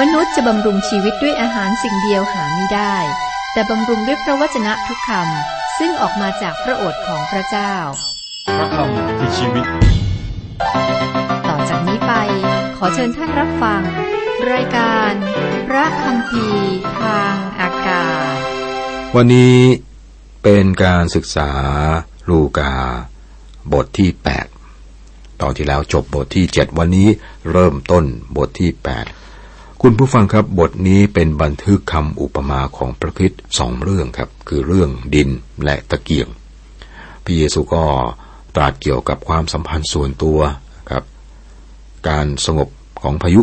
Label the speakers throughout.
Speaker 1: มนุษย์จะบำรุงชีวิตด้วยอาหารสิ่งเดียวหาไม่ได้ แต่บำรุงด้วยพระวจนะทุกคำซึ่งออกมาจากพระโอษฐ์ของพระเจ้า
Speaker 2: พระคำคือชีวิต
Speaker 1: ต่อจากนี้ไป ขอเชิญท่านรับฟัง รายการ พระคำพีร์ทางอากาศ
Speaker 3: วันนี้เป็นการศึกษาลูกา บทที่ 8 ตอนที่แล้วจบบทที่ 7 วันนี้เริ่มต้นบทที่ 8 คุณผู้ฟังครับบทนี้เป็นบันทึกคำอุปมาของพระคริสต์สองเรื่องครับ คือเรื่องดินและตะเกียงพระเยซูก็ตรัสเกี่ยวกับความสัมพันธ์ส่วนตัวครับ การสงบของพายุ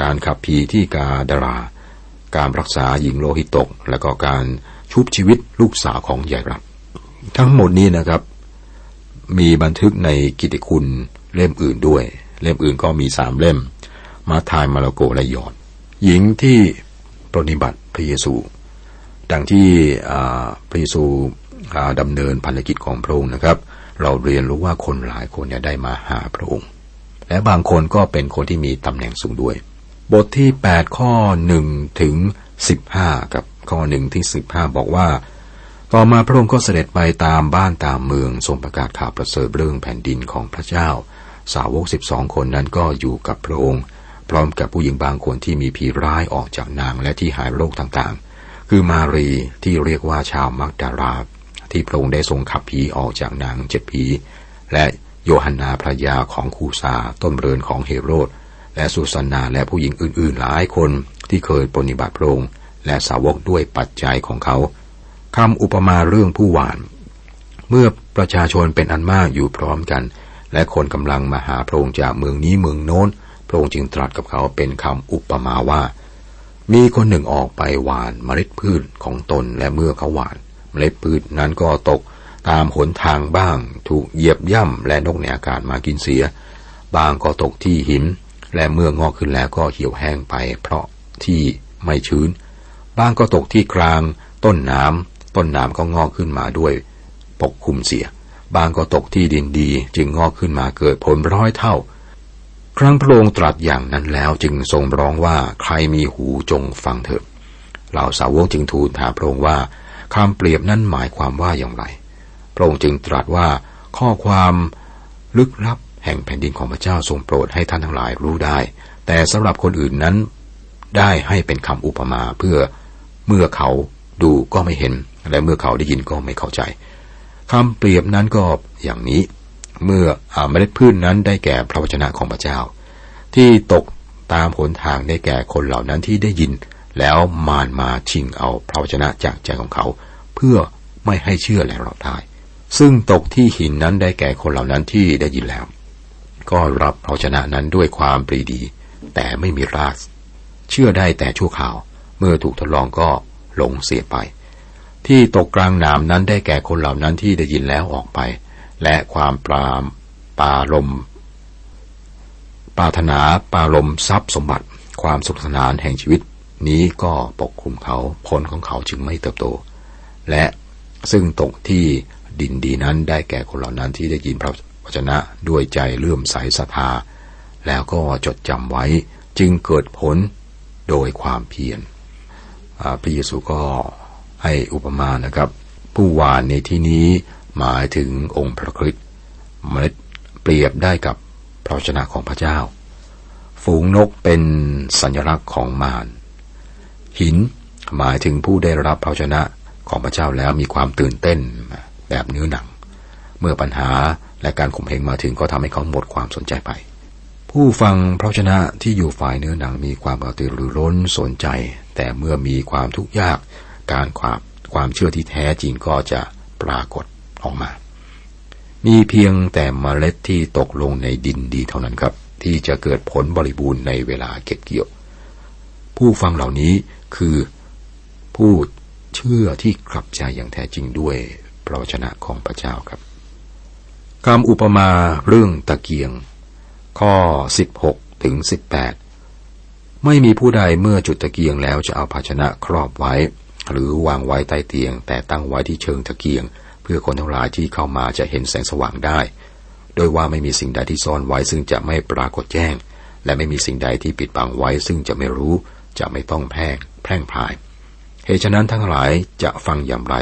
Speaker 3: การขับผีที่กาดารา การรักษาหญิงโลหิตตก และก็การชุบชีวิตลูกสาวของยายรับ ทั้งหมดนี้นะครับ มีบันทึกในกิตติคุณเล่มอื่นด้วย เล่มอื่นก็มีสามเล่ม มาทายมาระโกและยอด หญิงที่ปฏิบัติพระเยซู ดังที่พระเยซูดำเนินภารกิจของพระองค์นะครับ เราเรียนรู้ว่าคนหลายคนเนี่ยได้มาหาพระองค์ และบางคนก็เป็นคนที่มีตำแหน่งสูงด้วย บทที่ 8 ข้อ 1 ถึง 15กับข้อ1ถึง15 บอกว่า ต่อมาพระองค์ก็เสด็จไปตามบ้านตามเมืองทรงประกาศข่าวประเสริฐเรื่องแผ่นดินของพระเจ้า สาวก 12 คนนั้นก็อยู่กับพระองค์ พร้อมกับผู้หญิงบางคนที่มีผีร้ายออกจากนางและที่หายโรคต่างๆ คือมารีที่เรียกว่าชาวมักดาราที่พระองค์ได้ทรงขับผีออกจากนางเจ็ดผี และโยฮันนาภรยาของคูซาต้นเรือนของเฮโรดและสุสันนาและผู้หญิงอื่นๆหลายคนที่เคยปฏิบัติพระองค์และสาวกด้วยปัจจัยของเขาคำอุปมาเรื่องผู้หวาน เมื่อประชาชนเป็นอันมากอยู่พร้อมกัน และคนกำลังมาหาพระองค์จากเมืองนี้เมืองโน้น พระองค์จึงตรัสกับเขาเป็นคำอุปมาว่า มีคนหนึ่งออกไปหวานเมล็ดพืชของตนและเมื่อเขาหวาน เมล็ดพืชนั้นก็ตกตามหนทางบ้าง ถูกเหยียบย่ำและนกในอากาศมากินเสีย บางก็ตกที่หิน และเมื่องอกขึ้นแล้วก็เหี่ยวแห้งไป เพราะที่ไม่ชื้น บางก็ตกที่กลาง ต้นน้ำต้นน้ำก็งอกขึ้นมาด้วย ปกคลุมเสีย บางก็ตกที่ดินดี จึงงอกขึ้นมาเกิดผลร้อยเท่า ครั้งพระองค์ตรัสอย่างนั้นแล้วจึงทรงร้องว่าใครมีหูจงฟังเถิดเหล่าสาวกจึงทูลถามพระองค์ว่าคำเปรียบนั้นหมายความว่าอย่างไร พระองค์จึงตรัสว่าข้อความลึกลับแห่งแผ่นดินของพระเจ้าทรงโปรดให้ท่านทั้งหลายรู้ได้ แต่สำหรับคนอื่นนั้นได้ให้เป็นคำอุปมาเพื่อเมื่อเขาดูก็ไม่เห็น และเมื่อเขาได้ยินก็ไม่เข้าใจคำเปรียบนั้นก็อย่างนี้ เมื่ออเมล็ดพืชนนั้นได้แก่พระวจนะของพระเจ้า ที่ตกตามหนทางได้แก่คนเหล่านั้นที่ได้ยิน แล้วมารมาชิงเอาพระวจนะจากใจของเขา เพื่อไม่ให้เชื่อและรับได้ ซึ่งตกที่หินนั้นได้แก่คนเหล่านั้นที่ได้ยินแล้ว ก็รับพระวจนะนั้นด้วยความปรีดี แต่ไม่มีราก เชื่อได้แต่ชั่วข่าว เมื่อถูกทดลองก็หลงเสียไป ที่ตกกลางหนามนั้นได้แก่คนเหล่านั้นที่ได้ยินแล้วออกไป และความปรามปาลม ปรารถนาปารมทรัพย์สมบัติ ความสุขสนานแห่งชีวิต นี้ก็ปกคลุมเขาผลของเขาจึงไม่เติบโต และซึ่งตกที่ดินดีนั้นได้แก่คนเหล่านั้นที่ได้ยินพระวจนะด้วยใจเลื่อมใสศรัทธาแล้วก็จดจำไว้จึงเกิดผลโดยความเพียรพระเยซูก็ให้อุปมานะครับ ผู้หวานในที่นี้ หมายถึงองค์พระคริสต์เมล็ดเปรียบได้กับพระวจนะของพระเจ้า ฝูงนกเป็นสัญลักษณ์ของมารหินหมายถึงผู้ได้รับพระวจนะของพระเจ้าแล้วมีความตื่นเต้นแบบเนื้อหนัง เมื่อปัญหาและการข่มเหงมาถึงก็ทำให้เขาหมดความสนใจไป ผู้ฟังพระวจนะที่อยู่ฝ่ายเนื้อหนังมีความกระตือรือร้นสนใจ แต่เมื่อมีความทุกข์ยาก การความความเชื่อที่แท้จริงก็จะปรากฏ ออกมา มีเพียงแต่เมล็ดที่ตกลงในดินดีเท่านั้นครับ ที่จะเกิดผลบริบูรณ์ในเวลาเก็บเกี่ยว ผู้ฟังเหล่านี้คือผู้เชื่อที่กลับใจอย่างแท้จริงด้วยพระวจนะของพระเจ้าครับคำอุปมาเรื่องตะเกียง ข้อ 16 ถึง 18 ไม่มีผู้ใดเมื่อจุดตะเกียงแล้วจะเอาภาชนะครอบไว้ หรือวางไว้ใต้เตียง แต่ตั้งไว้ที่เชิงตะเกียง เพื่อคนทั้งหลายที่เข้ามาจะเห็นแสงสว่างได้ โดยว่าไม่มีสิ่งใดที่ซ่อนไว้ซึ่งจะไม่ปรากฏแจ้ง และไม่มีสิ่งใดที่ปิดบังไว้ซึ่งจะไม่รู้ จะไม่ต้องแพร่งแพร่งพาย เหตุฉะนั้นทั้งหลายจะฟังอย่างไร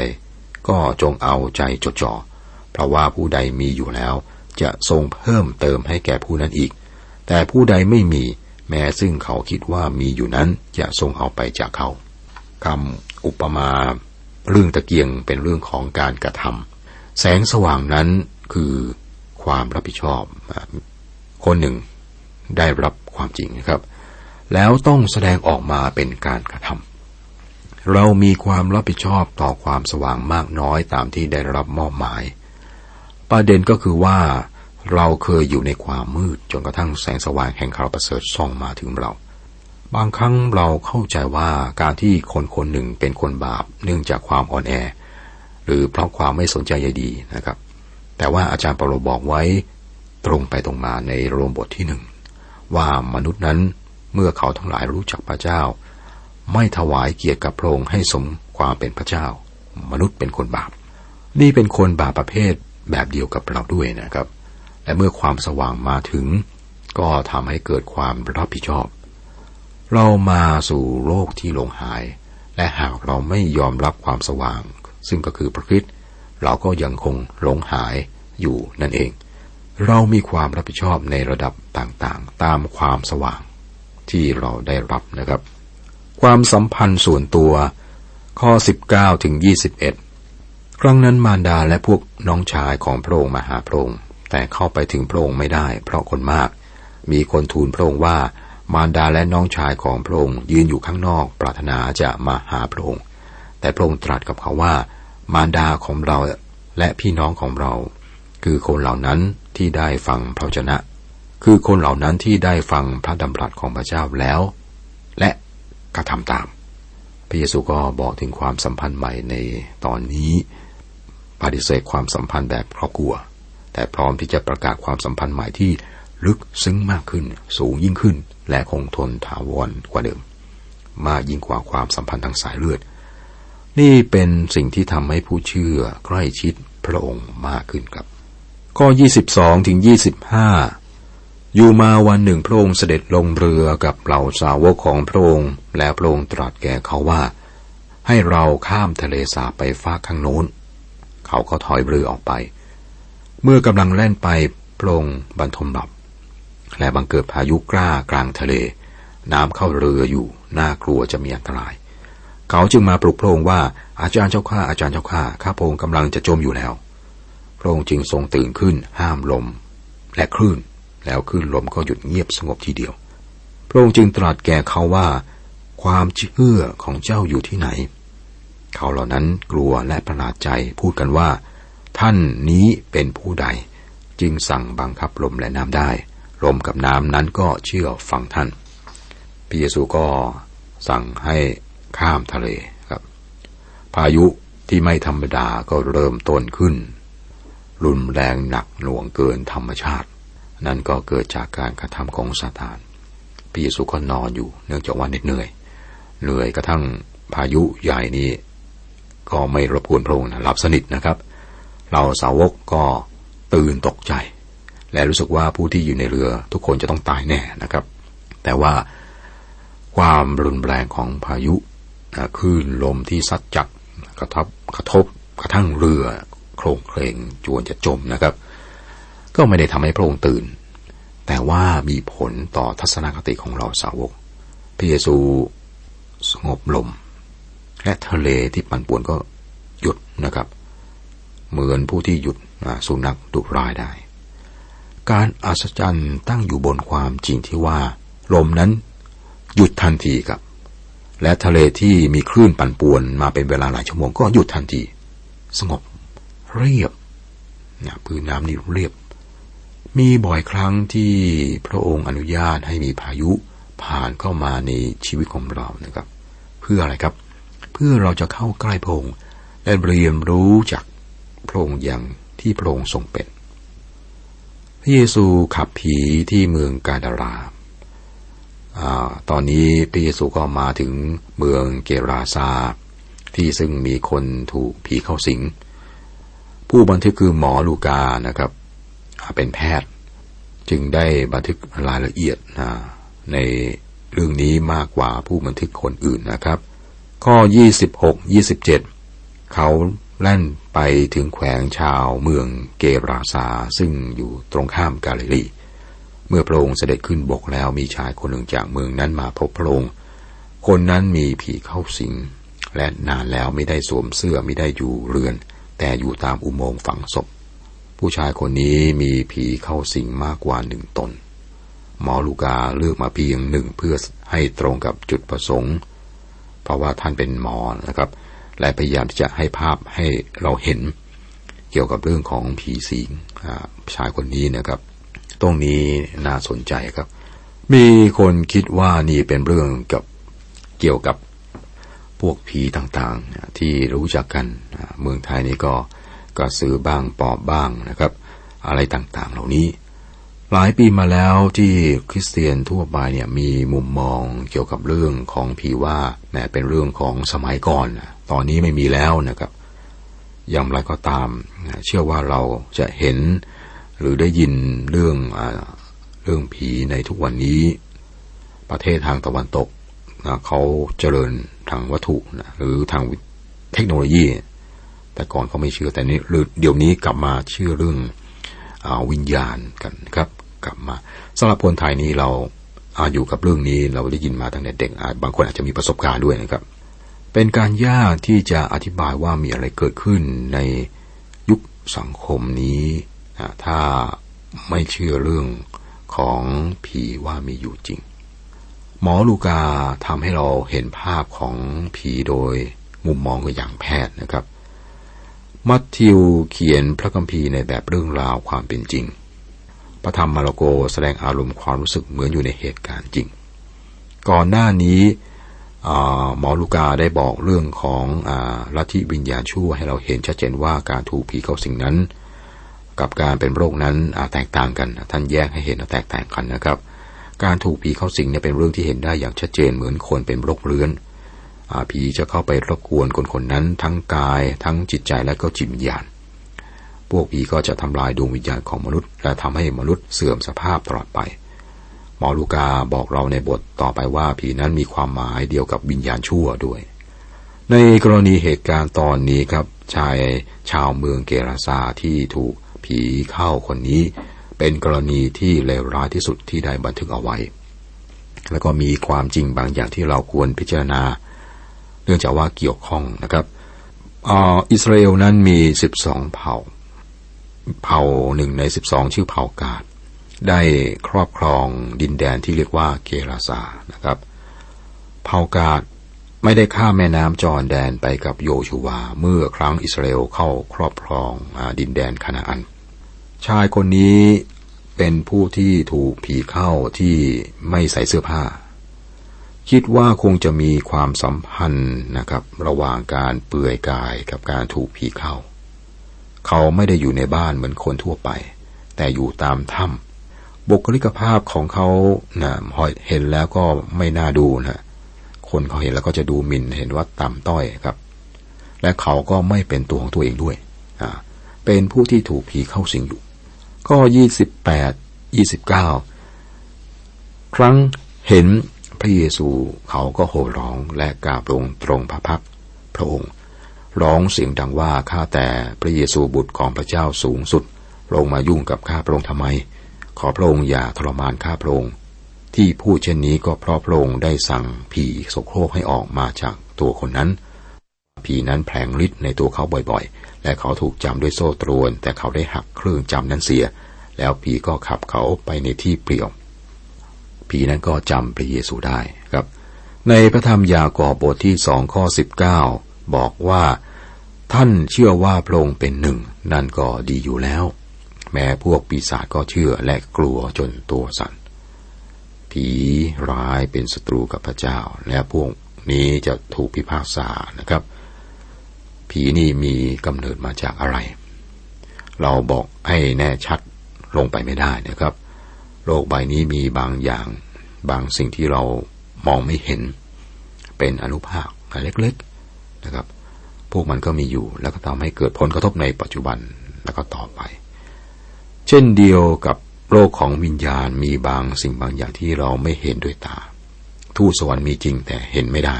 Speaker 3: ก็จงเอาใจจดจ่อ เพราะว่าผู้ใดมีอยู่แล้ว จะทรงเพิ่มเติมให้แก่ผู้นั้นอีก แต่ผู้ใดไม่มีแม้ซึ่งเขาคิดว่ามีอยู่นั้นจะทรงเอาไปจากเขาคำอุปมา เรื่องตะเกียงเป็นเรื่องของการกระทำแสงสว่างนั้นคือความรับผิดชอบ คนหนึ่งได้รับความจริงนะครับ แล้วต้องแสดงออกมาเป็นการกระทำเรามีความรับผิดชอบต่อความสว่างมากน้อยตามที่ได้รับมอบหมาย ประเด็นก็คือว่าเราเคยอยู่ในความมืดจนกระทั่งแสงสว่างแห่งข่าวประเสริฐส่องมาถึงเรา บางครั้งเราเข้าใจว่าการที่คนคนหนึ่งเป็นคนบาปเนื่องจากความอ่อนแอ หรือเพราะความไม่สนใจใยดีนะครับ แต่ว่าอาจารย์เปโลบอกไว้ตรงไปตรงมาในโรมบทที่หนึ่งว่ามนุษย์นั้นเมื่อเขาทั้งหลายรู้จักพระเจ้า ไม่ถวายเกียรติกับพระองค์ให้สมความเป็นพระเจ้า มนุษย์เป็นคนบาป นี่เป็นคนบาปประเภทแบบเดียวกับเราด้วยนะครับ และเมื่อความสว่างมาถึง ก็ทำให้เกิดความรับผิดชอบ เรามาสู่โลกที่หลงหาย และหากเราไม่ยอมรับความสว่าง ซึ่งก็คือพระคิดเราก็ยังคงหลงหายอยู่นั่นเอง เรามีความรับผิดชอบในระดับต่างๆ ตามความสว่างที่เราได้รับนะครับ ความสัมพันธ์ส่วนตัวข้อ 19ถึง21 ครั้งนั้นมารดาและพวกน้องชายของพระองค์มาหาพระองค์แต่เข้าไปถึงพระองค์ไม่ได้ เพราะคนมาก มีคนทูลพระองค์ว่า มารดาและน้องชายของพระองค์ยืนอยู่ข้างนอกปรารถนาจะมาหาพระองค์ แต่พระองค์ตรัสกับเขาว่า มารดาของเราและพี่น้องของเรา คือคนเหล่านั้นที่ได้ฟังพระชนะ คือคนเหล่านั้นที่ได้ฟังพระดำรัสของพระเจ้าแล้ว และกระทำตาม พระเยซูก็บอกถึงความสัมพันธ์ใหม่ในตอนนี้ปฏิเสธความสัมพันธ์แบบครอบครัว แต่พร้อมที่จะประกาศความสัมพันธ์ใหม่ที่ ลึกซึ้งมากขึ้น สูงยิ่งขึ้น และคงทนถาวรกว่าเดิม มากยิ่งกว่าความสัมพันธ์ทางสายเลือด นี่เป็นสิ่งที่ทำให้ผู้เชื่อใกล้ชิดพระองค์มากขึ้นครับ ข้อ 22 ถึง 25 อยู่มาวันหนึ่งพระองค์เสด็จลงเรือกับเหล่าสาวกของพระองค์ และพระองค์ตรัสแก่เขาว่า ให้เราข้ามทะเลสาบไปฟากข้างโน้น เขาก็ถอยเรือออกไป เมื่อกำลังแล่นไปโปรงค์บรรทมหลับ และบังเกิดพายุกล้ากลางทะเล น้ำเข้าเรืออยู่ น่ากลัวจะมีอันตราย เขาจึงมาปลุกพระองค์ว่าอาจารย์เจ้าข้าอาจารย์เจ้าข้าข้าพระองค์กำลังจะจมอยู่แล้ว พระองค์จึงทรงตื่นขึ้นห้ามลม และคลื่น แล้วคลื่นลมก็หยุดเงียบสงบทีเดียว พระองค์จึงตรัสแก่เขาว่า ความเชื่อของเจ้าอยู่ที่ไหน เขาเหล่านั้นกลัวและประหลาดใจพูดกันว่า ท่านนี้เป็นผู้ใด จึงสั่งบังคับลมและน้ำได้ ลมกับน้ำนั้นก็เชื่อฟังท่านพระเยซูก็สั่งให้ข้ามทะเลครับ พายุที่ไม่ธรรมดาก็เริ่มต้นขึ้น รุนแรงหนักหน่วงเกินธรรมชาติ นั่นก็เกิดจากการกระทำของซาตานพระเยซูก็นอนอยู่เนื่องจากว่าเหนื่อยเหนื่อยกระทั่งพายุใหญ่นี้ ก็ไม่รบกวนพระองค์หลับสนิทนะครับ เราสาวกก็ตื่นตกใจ และรู้สึกว่าผู้ที่อยู่ในเรือทุกคนจะต้องตายแน่นะครับ แต่ว่าความรุนแรงของพายุคลื่นลมที่ซัดจับกระทบกระทบกระทั่งเรือโครงเคลงจวนจะจมนะครับ ก็ไม่ได้ทำให้พระองค์ตื่น แต่ว่ามีผลต่อทัศนคติของเราสาวกพระเยซูสงบลม และทะเลที่ปั่นป่วนก็หยุดนะครับ เหมือนผู้ที่หยุดสุนัขดุร้ายได้ การอัศจรรย์ตั้งอยู่บนความจริงที่ว่า ลมนั้นหยุดทันทีครับ และทะเลที่มีคลื่นปั่นป่วนมาเป็นเวลาหลายชั่วโมงก็หยุดทันที สงบเรียบนะพื้นน้ำนี่เรียบ มีบ่อยครั้งที่พระองค์อนุญาตให้มีพายุผ่านเข้ามาในชีวิตของเรานะครับ เพื่ออะไรครับ เพื่อเราจะเข้าใกล้พระองค์และเรียนรู้จากพระองค์อย่างที่พระองค์ทรงเป็น พระเยซูขับผีที่เมืองกาดาราตอนนี้พระเยซูก็มาถึงเมืองเกราซา ที่ซึ่งมีคนถูกผีเข้าสิง ผู้บันทึกคือหมอลูกานะครับ เป็นแพทย์ จึงได้บันทึกรายละเอียดในเรื่องนี้มากกว่าผู้บันทึกคนอื่นนะครับ ข้อ 26 27 เขา แล่นไปถึงแขวงชาวเมืองเกราซาซึ่งอยู่ตรงข้ามกาลิลี เมื่อพระองค์เสด็จขึ้นบกแล้วมีชายคนหนึ่งจากเมืองนั้นมาพบพระองค์ คนนั้นมีผีเข้าสิง และนานแล้วไม่ได้สวมเสื้อไม่ได้อยู่เรือน แต่อยู่ตามอุโมงค์ฝังศพ ผู้ชายคนนี้มีผีเข้าสิงมากกว่าหนึ่งตน หมอลูกาเลือกมาเพียงหนึ่งเพื่อให้ตรงกับจุดประสงค์ เพราะว่าท่านเป็นหมอนะครับ และพยายามที่จะให้ภาพให้เราเห็นเกี่ยวกับเรื่องของผีสิงชายคนนี้นะครับ ตรงนี้น่าสนใจครับ มีคนคิดว่านี่เป็นเรื่องกับเกี่ยวกับพวกผีต่างๆที่รู้จักกันเมืองไทยนี่ก็กระสือบ้างปอบบ้างนะครับ อะไรต่างๆ เหล่านี้ หลายปีมาแล้วที่คริสเตียนทั่วไปเนี่ยมีมุมมองเกี่ยวกับเรื่องของผีว่าแม้เป็นเรื่องของสมัยก่อน ตอนนี้ไม่มีแล้วนะครับ อย่างไรก็ตาม เชื่อว่าเราจะเห็นหรือได้ยินเรื่องอเรื่องผีในทุกวันนี้ ประเทศทางตะวันตกนะเขาเจริญทางวัตถุนะหรือทางเทคโนโลยี แต่ก่อนเขาไม่เชื่อแต่นี้หรือเดี๋ยวนี้กลับมาเชื่อเรื่องอวิญญาณกันครับ กลับมาสำหรับคนไทยนี้เราอาอยู่กับเรื่องนี้เราได้ยินมาตั้งแต่เด็กบางคนอาจจะมีประสบการณ์ด้วยนะครับ เป็นการยากที่จะอธิบายว่ามีอะไรเกิดขึ้นในยุคสังคมนี้ถ้าไม่เชื่อเรื่องของผีว่ามีอยู่จริง หมอลูกาทำให้เราเห็นภาพของผีโดยมุมมองก็อย่างแพทย์นะครับ มัทธิวเขียนพระคัมภีร์ในแบบเรื่องราวความเป็นจริง พระธรรมมาระโกแสดงอารมณ์ความรู้สึกเหมือนอยู่ในเหตุการณ์จริง ก่อนหน้านี้ หมอลูกาได้บอกเรื่องของอลัทธิวิญญาณชั่วให้เราเห็นชัดเจนว่าการถูกผีเข้าสิ่งนั้น กับการเป็นโรคนั้นแตกต่างกัน ท่านแยกให้เห็นแตกต่างกันนะครับ การถูกผีเข้าสิงเนี่ยเป็นเรื่องที่เห็นได้อย่างชัดเจนเหมือนคนเป็นโรคเรื้อนผีจะเข้าไปรบกวนคนคนนั้น ทั้งกาย ทั้งจิตใจและก็จิตวิญญาณ พวกผีก็จะทำลายดวงวิญญาณของมนุษย์ และทำให้มนุษย์เสื่อมสภาพตลอดไป หมอลูกาบอกเราในบทต่อไปว่าผีนั้นมีความหมายเดียวกับวิญญาณชั่วด้วย ในกรณีเหตุการณ์ตอนนี้ครับ ชายชาวเมืองเกราซาที่ถูกผีเข้าคนนี้ เป็นกรณีที่เลวร้ายที่สุดที่ได้บันทึกเอาไว้ แล้วก็มีความจริงบางอย่างที่เราควรพิจารณา เนื่องจากว่าเกี่ยวข้องนะครับอิสราเอลนั้นมีสิบสองเผ่า เผ่าหนึ่งในสิบสองชื่อเผ่ากาด ได้ครอบครองดินแดนที่เรียกว่าเกราซานะครับ เผ่ากาดไม่ได้ข้ามแม่น้ำจอร์แดนไปกับโยชูวาเมื่อครั้งอิสราเอลเข้าครอบครองอดินแดนคณาอัน ชายคนนี้เป็นผู้ที่ถูกผีเข้าที่ไม่ใส่เสื้อผ้า คิดว่าคงจะมีความสัมพันธ์นะครับ ระหว่างการเปื่อยกายกับการถูกผีเข้า เขาไม่ได้อยู่ในบ้านเหมือนคนทั่วไป แต่อยู่ตามถ้ำ บุคลิกภาพของเขานะเห็นแล้วก็ไม่น่าดูนะคนเขาเห็นแล้วก็จะดูหมิ่นเห็นว่าต่ำต้อยครับ และเขาก็ไม่เป็นตัวของตัวเองด้วยอ่าเป็นผู้ที่ถูกผีเข้าสิงอยู่ข้อยี่สิบแปดยี่สิบเก้าครั้งเห็นพระเยซูเขาก็โห่ร้องและกราบลงตรงพระพักพระองค์ ร้องเสียงดังว่าข้าแต่พระเยซูบุตรของพระเจ้าสูงสุดลงมายุ่งกับข้าพระองค์ทำไม ขอพระองค์อย่าทรมานข้าพระองค์ ที่พูดเช่นนี้ก็เพราะพระองค์ได้สั่งผีโสโครกให้ออกมาจากตัวคนนั้น ผีนั้นแผลงฤทธิ์ในตัวเขาบ่อยๆ และเขาถูกจำด้วยโซ่ตรวน แต่เขาได้หักเครื่องจำนั้นเสีย แล้วผีก็ขับเขาไปในที่เปลี่ยว ผีนั้นก็จำพระเยซูได้ครับ ในพระธรรมยากอบบทที่สองข้อสิบเก้าบอกว่า ท่านเชื่อว่าพระองค์เป็นหนึ่ง นั่นก็ดีอยู่แล้ว แม้พวกปีศาจก็เชื่อและกลัวจนตัวสัน่น ผีร้ายเป็นศัตรูกับพระเจ้า และพวกนี้จะถูกพิพากษานะครับ ผีนี่มีกำเนิดมาจากอะไร เราบอกให้แน่ชัดลงไปไม่ได้นะครับ โลกใบนี้มีบางอย่างบางสิ่งที่เรามองไม่เห็น เป็นอนุภาคเล็กๆนะครับ พวกมันก็มีอยู่แล้วก็ทำให้เกิดผลกระทบในปัจจุบันแล้วก็ต่อไป เช่นเดียวกับโลกของวิญญาณมีบางสิ่งบางอย่างที่เราไม่เห็นด้วยตา ทูตสวรรค์มีจริงแต่เห็นไม่ได้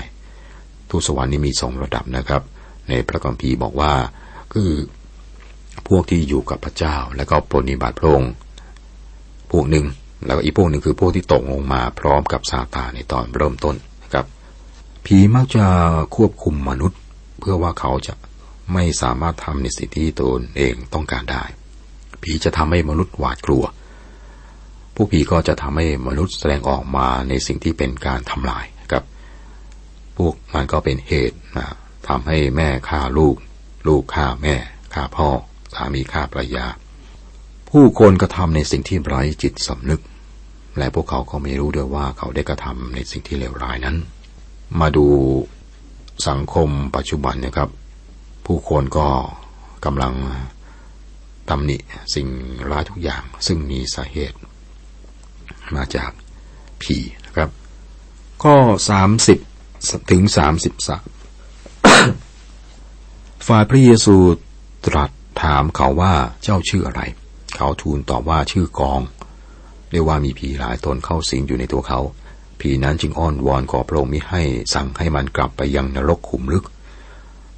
Speaker 3: ทูตสวรรค์นี่มีสองระดับนะครับ ในพระคัมภีร์บอกว่าคือพวกที่อยู่กับพระเจ้า แล้วก็ปฏิบัติพระองค์พวกหนึ่งแล้วก็อีกพวกหนึ่งคือพวกที่ตกลงมาพร้อมกับซาตานในตอนเริ่มต้นนะครับผีมักจะควบคุมมนุษย์ เพื่อว่าเขาจะไม่สามารถทำในสิ่งที่ตนเองต้องการได้ ผีจะทำให้มนุษย์หวาดกลัว ผู้ผีก็จะทำให้มนุษย์แสดงออกมาในสิ่งที่เป็นการทำลายครับ พวกมันก็เป็นเหตุนะทำให้แม่ฆ่าลูก ลูกฆ่าแม่ฆ่าพ่อ สามีฆ่าภรรยา ผู้คนกระทำในสิ่งที่ไร้จิตสำนึก และพวกเขาก็ไม่รู้ด้วยว่าเขาได้กระทำในสิ่งที่เลวร้ายนั้น มาดูสังคมปัจจุบันนะครับ ผู้คนก็กำลัง ตำหนิสิ่งร้ายทุกอย่างซึ่งมีสาเหตุ มาจากผีนะครับก็สามสิบถึงสามสิบสามฝ่ายพระเยซูตรัสถามเขาว่าเจ้าชื่ออะไร เขาทูลตอบว่าชื่อกอง เรียกว่ามีผีหลายตนเข้าสิงอยู่ในตัวเขา ผีนั้นจึงอ้อนวอนขอพระองค์มิให้สั่งให้มันกลับไปยังนรกขุมลึก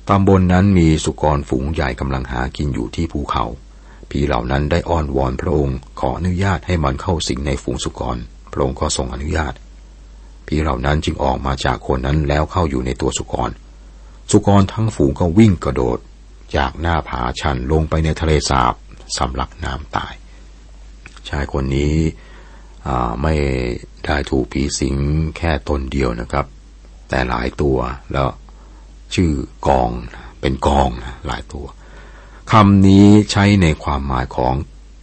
Speaker 3: ตามบนนั้นมีสุกรฝูงใหญ่กำลังหากินอยู่ที่ภูเขา ผีเหล่านั้นได้อ้อนวอนพระองค์ขออนุญาตให้มันเข้าสิงในฝูงสุกร พระองค์ก็ทรงอนุญาต ผีเหล่านั้นจึงออกมาจากคนนั้นแล้วเข้าอยู่ในตัวสุกร สุกรทั้งฝูงก็วิ่งกระโดด จากหน้าผาชันลงไปในทะเลสาบสำลักน้ำตาย ชายคนนี้ไม่ได้ถูกผีสิงแค่ตนเดียวนะครับ แต่หลายตัวแล้วชื่อกองเป็นกองหลายตัว คำนี้ใช้ในความหมายของ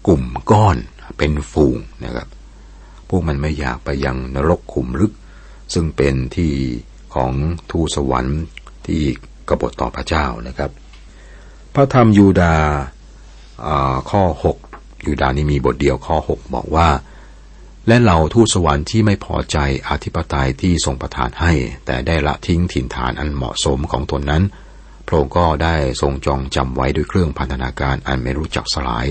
Speaker 3: กลุ่มก้อนเป็นฝูงนะครับ พวกมันไม่อยากไปยังนรกขุมลึก ซึ่งเป็นที่ของทูตสวรรค์ที่กบฏต่อพระเจ้านะครับ พระธรรมยูดาข้อ 6 ยูดานี่มีบทเดียวข้อ 6 บอกว่า และเหล่าทูตสวรรค์ที่ไม่พอใจอธิปไตยที่ทรงประทานให้ แต่ได้ละทิ้งถิ่นฐานอันเหมาะสมของตนนั้น พระองค์ก็ได้ทรงจองจำไว้ด้วยเครื่องพันธนาการอันไม่รู้จักสลาย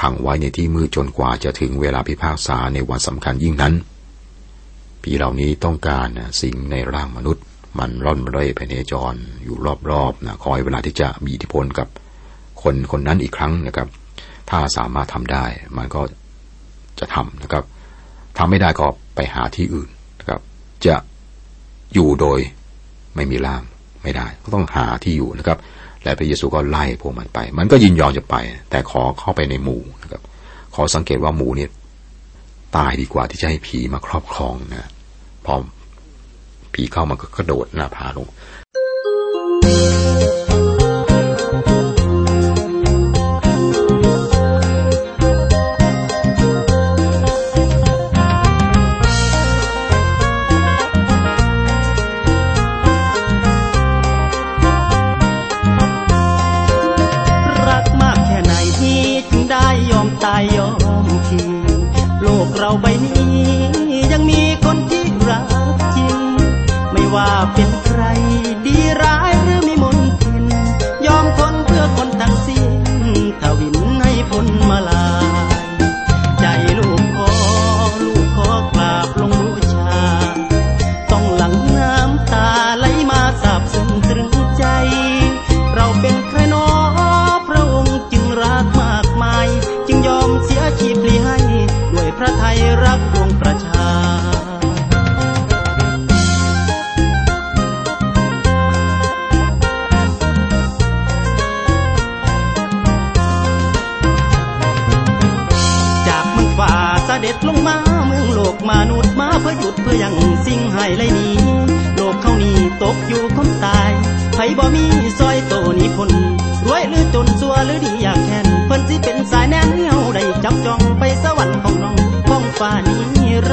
Speaker 3: ขังไว้ในที่มืดจนกว่าจะถึงเวลาพิพากษาในวันสำคัญยิ่งนั้นผีเหล่านี้ต้องการสิ่งในร่างมนุษย์ มันร่อนเร่ไปในจรอยู่รอบๆนะคอยเวลาที่จะมีอิทธิพลกับคนคนนั้นอีกครั้งนะครับ ถ้าสามารถทำได้มันก็จะทำนะครับทำไม่ได้ก็ไปหาที่อื่นนะครับ จะอยู่โดยไม่มีร่าง ไม่ได้ ก็ต้องหาที่อยู่นะครับ และพระเยซูก็ไล่พวกมันไป มันก็ยินยอมจะไป แต่ขอเข้าไปในหมู่นะครับ ขอสังเกตว่าหมูเนี้ตายดีกว่าที่จะให้ผีมาครอบครองนะพอผีเข้ามันก็กระโดดหน้าผาลง งหายไรนี้โล
Speaker 4: กเขานี้ตกอยู่คนตายไผบ่มีซอยโตนี้พนรวยหรือจนสัวหรือดีอยากแค้นเพิ่นสิเป็นสายแน่นเฮาได้จับจองไปสวรรค์ของน้องของฟ้านี้ไร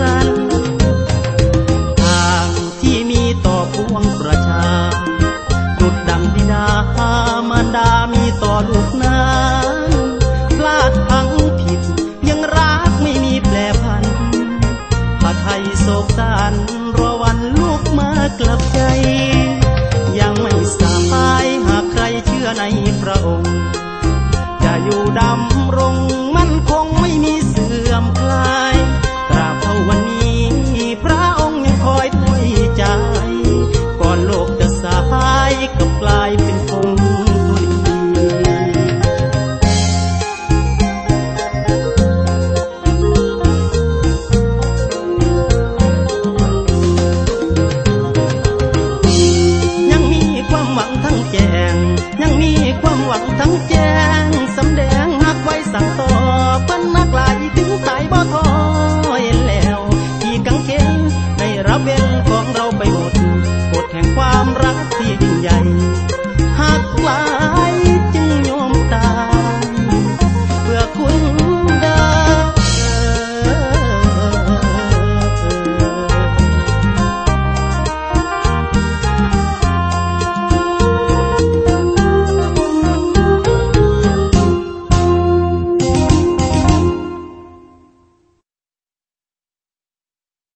Speaker 4: ง ยังมีความหวังทั้งแจ้งสำแดงหักไว้สั่งต่อเพิ่นมากหลายถึงสายบ่ทอเห็นแล้วที่กังเขนในรับเวรของเราไปหมดกดแห่งความรักที่ยิ่งใหญ่หักลา